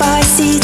By sea.